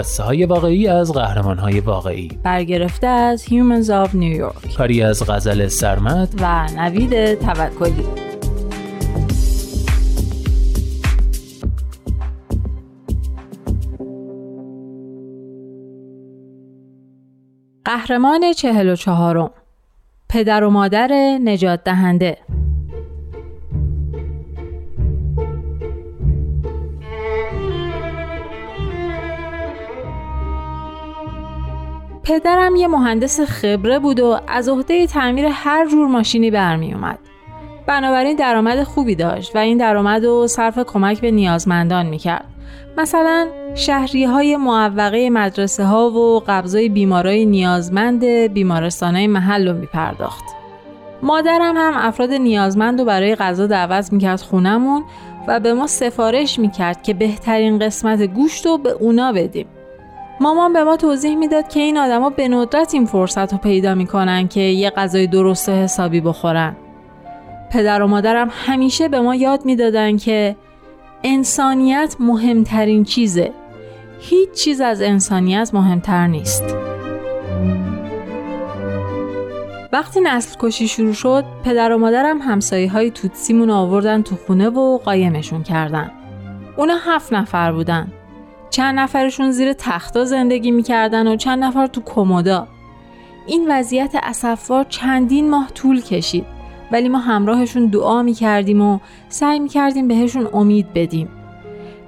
قصه های واقعی از قهرمان های واقعی. برگرفته از Humans of New York. کاری از غزل سرمت و نوید توکلی. قهرمان چهل و چهارم. پدر و مادر نجات دهنده. پدرم یه مهندس خبره بود و از عهده تعمیر هر جور ماشینی برمی اومد. بنابراین درآمد خوبی داشت و این درآمد رو صرف کمک به نیازمندان می‌کرد. مثلا شهری های معوقه مدرسه ها و قبضای بیمارای نیازمند بیمارستان های محل رو میپرداخت. مادرم هم افراد نیازمند رو برای غذا دعوت می‌کرد خونمون و به ما سفارش می‌کرد که بهترین قسمت گوشت رو به اونا بدیم. مامان به ما توضیح می‌داد که این آدما به ندرت این فرصت رو پیدا می‌کنن که یه غذای درست و حسابی بخورن. پدر و مادرم همیشه به ما یاد می‌دادن که انسانیت مهمترین چیزه. هیچ چیز از انسانیت مهمتر نیست. وقتی نسل کشی شروع شد، پدر و مادرم همسایه های توتسیمون آوردن تو خونه و قایمشون کردن. اونا هفت نفر بودن. چند نفرشون زیر تختا زندگی می‌کردن و چند نفر تو کمودا. این وضعیت اسفوار چندین ماه طول کشید ولی ما همراهشون دعا می‌کردیم و سعی می‌کردیم بهشون امید بدیم.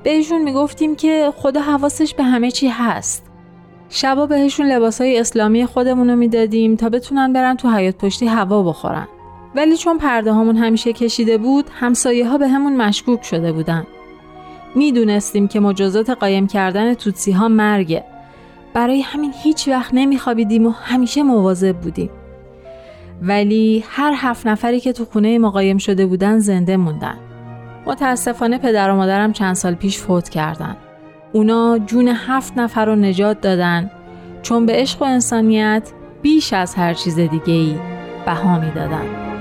بهشون می‌گفتیم که خدا حواسش به همه چی هست. شبا بهشون لباسای اسلامی خودمون رو می‌دادیم تا بتونن برن تو حیات پشتی هوا بخورن. ولی چون پرده همون همیشه کشیده بود همسایه ها به همون مشکوک شده بودن. می‌دونستیم که مجازات قایم کردن توتسی ها مرگه. برای همین هیچ وقت نمیخوابیدیم و همیشه مواظب بودیم. ولی هر هفت نفری که تو خونه ما قایم شده بودن زنده موندن. متاسفانه پدر و مادرم چند سال پیش فوت کردن. اونا جون هفت نفر رو نجات دادن. چون به عشق و انسانیت بیش از هر چیز دیگه ای بها می‌دادن.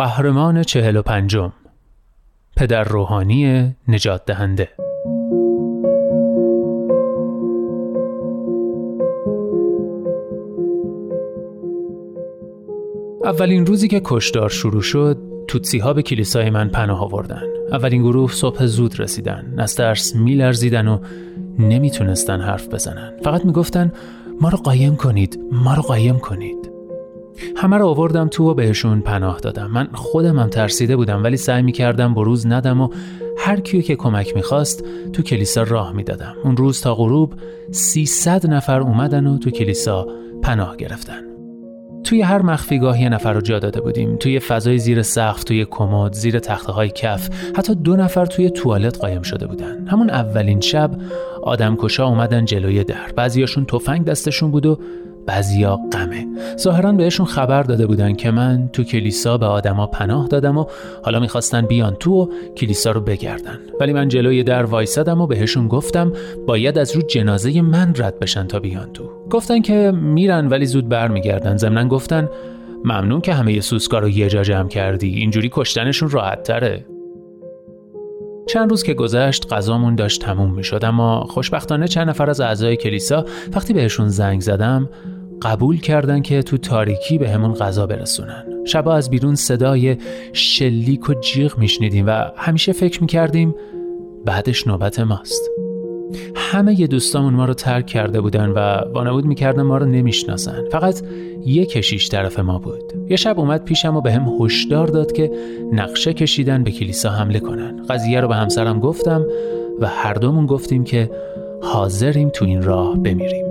قهرمان چهل و پنجم. پدر روحانی نجات دهنده. اولین روزی که کشدار شروع شد توتسی ها به کلیسای من پناه آوردن. اولین گروه صبح زود رسیدن. از ترس میلرزیدن و نمی‌تونستن حرف بزنن. فقط می‌گفتن ما رو قایم کنید ما رو قایم کنید. همه رو آوردم تو و بهشون پناه دادم. من خودم هم ترسیده بودم ولی سعی می کردم بروز ندم و هر کیو که کمک می‌خواست تو کلیسا راه می‌دادم. اون روز تا غروب 300 نفر اومدن و تو کلیسا پناه گرفتن. توی هر مخفیگاه یه نفر رو جا داده بودیم. توی فضای زیر سقف توی کمد زیر تخته های کف حتی دو نفر توی توالت قایم شده بودن. همون اولین شب آدم کشا اومدن جلوی در. بعضیاشون تفنگ دستشون بود و بعضیا غمه ظاهرا بهشون خبر داده بودن که من تو کلیسا به آدما پناه دادم و حالا می‌خواستن بیان تو و کلیسا رو بگردن. ولی من جلوی در وایسادم و بهشون گفتم باید از رو جنازه من رد بشن تا بیان تو. گفتن که میرن ولی زود برمیگردن. ضمنا گفتن ممنون که همه سوسکا رو یه جا جمع کردی. اینجوری کشتنشون راحت تره. چند روز که گذشت غذامون داشت تموم می شد اما خوشبختانه چند نفر از اعضای کلیسا وقتی بهشون زنگ زدم قبول کردن که تو تاریکی به همون غذا برسونن. شبا از بیرون صدای شلیک و جیغ میشنیدیم و همیشه فکر می‌کردیم بعدش نوبت ماست. همه ی دوستامون ما رو ترک کرده بودن و وانمود می‌کردن ما رو نمی‌شناسن. فقط یه کشیش طرف ما بود. یه شب اومد پیشم و به هم هشدار داد که نقشه کشیدن به کلیسا حمله کنن. قضیه رو به همسرم گفتم و هر دومون گفتیم که حاضریم تو این راه بمیریم.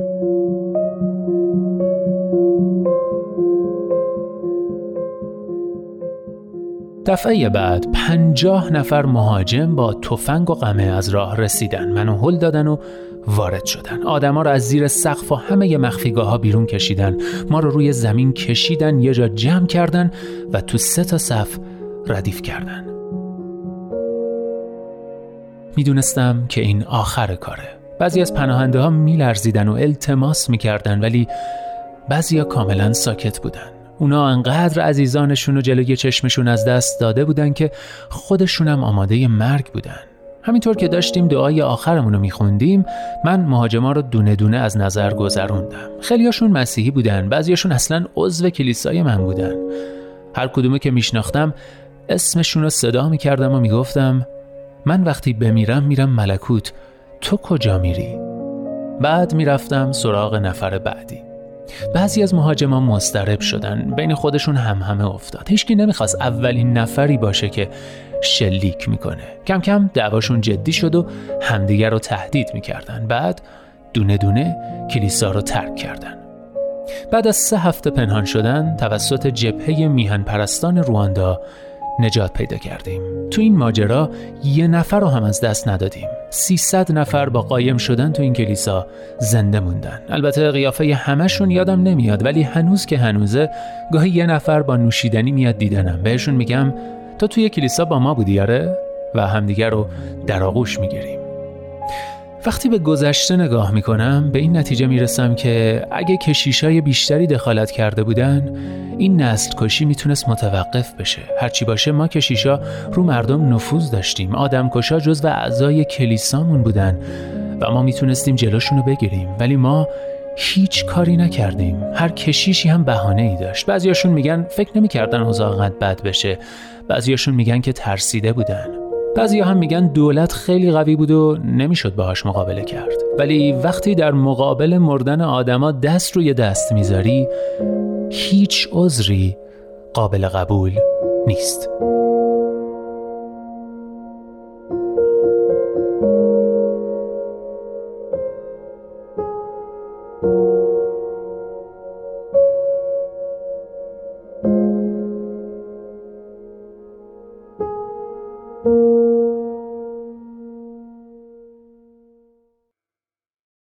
دفعه بعد پنجاه نفر مهاجم با تفنگ و قمه از راه رسیدن منو هل دادن و وارد شدن. آدما رو از زیر سقف و همه مخفیگاه ها بیرون کشیدن. ما رو روی زمین کشیدن یه جا جمع کردن و تو سه تا صف ردیف کردن. می‌دونستم که این آخر کاره. بعضی از پناهنده ها میلرزیدن و التماس می‌کردن ولی بعضی ها کاملا ساکت بودن. اونا انقدر عزیزانشون و جلوی چشمشون از دست داده بودن که خودشونم آماده مرگ بودن. همینطور که داشتیم دعای آخرمون رو میخوندیم من مهاجما رو دونه دونه از نظر گذروندم. خیلیاشون مسیحی بودن بعضیاشون اصلا عضو کلیسای من بودن. هر کدومه که میشناختم اسمشون رو صدا می‌کردم و می‌گفتم من وقتی بمیرم میرم ملکوت. تو کجا میری؟ بعد می‌رفتم سراغ نفر بعدی. بعضی از مهاجمان مسترب شدن. بین خودشون هم همه افتاد. هیچکی نمی‌خواست اولین نفری باشه که شلیک می‌کنه. کم کم دعواشون جدی شد و همدیگر رو تهدید می‌کردن. بعد دونه دونه کلیسا رو ترک کردن. بعد از سه هفته پنهان شدن توسط جبهه میهن پرستان رواندا نجات پیدا کردیم. تو این ماجرا یه نفر رو هم از دست ندادیم. 300 نفر با قایم شدن تو این کلیسا زنده موندن. البته قیافه همشون یادم نمیاد ولی هنوز که هنوزه گاهی یه نفر با نوشیدنی میاد دیدنم. بهشون میگم تو توی کلیسا با ما بودی آره؟ و همدیگر رو در آغوش می‌گیریم. وقتی به گذشته نگاه می‌کنم به این نتیجه می‌رسم که اگه کشیشای بیشتری دخالت کرده بودن این نسل کشی می‌تونست متوقف بشه. هرچی باشه ما کشیشا رو مردم نفوذ داشتیم. آدم کشا جز و اعضای کلیسامون بودن و ما می‌تونستیم جلوشونو بگیریم. ولی ما هیچ کاری نکردیم. هر کشیشی هم بهانه ای داشت. بعضیاشون میگن فکر نمی‌کردن اوضاع بد بشه. بعضیاشون میگن که ترسیده بودن. بعضی هم میگن دولت خیلی قوی بود و نمی‌شد باهاش مقابله کرد. ولی وقتی در مقابل مردن آدما دست روی دست می‌ذاری هیچ عذری قابل قبول نیست.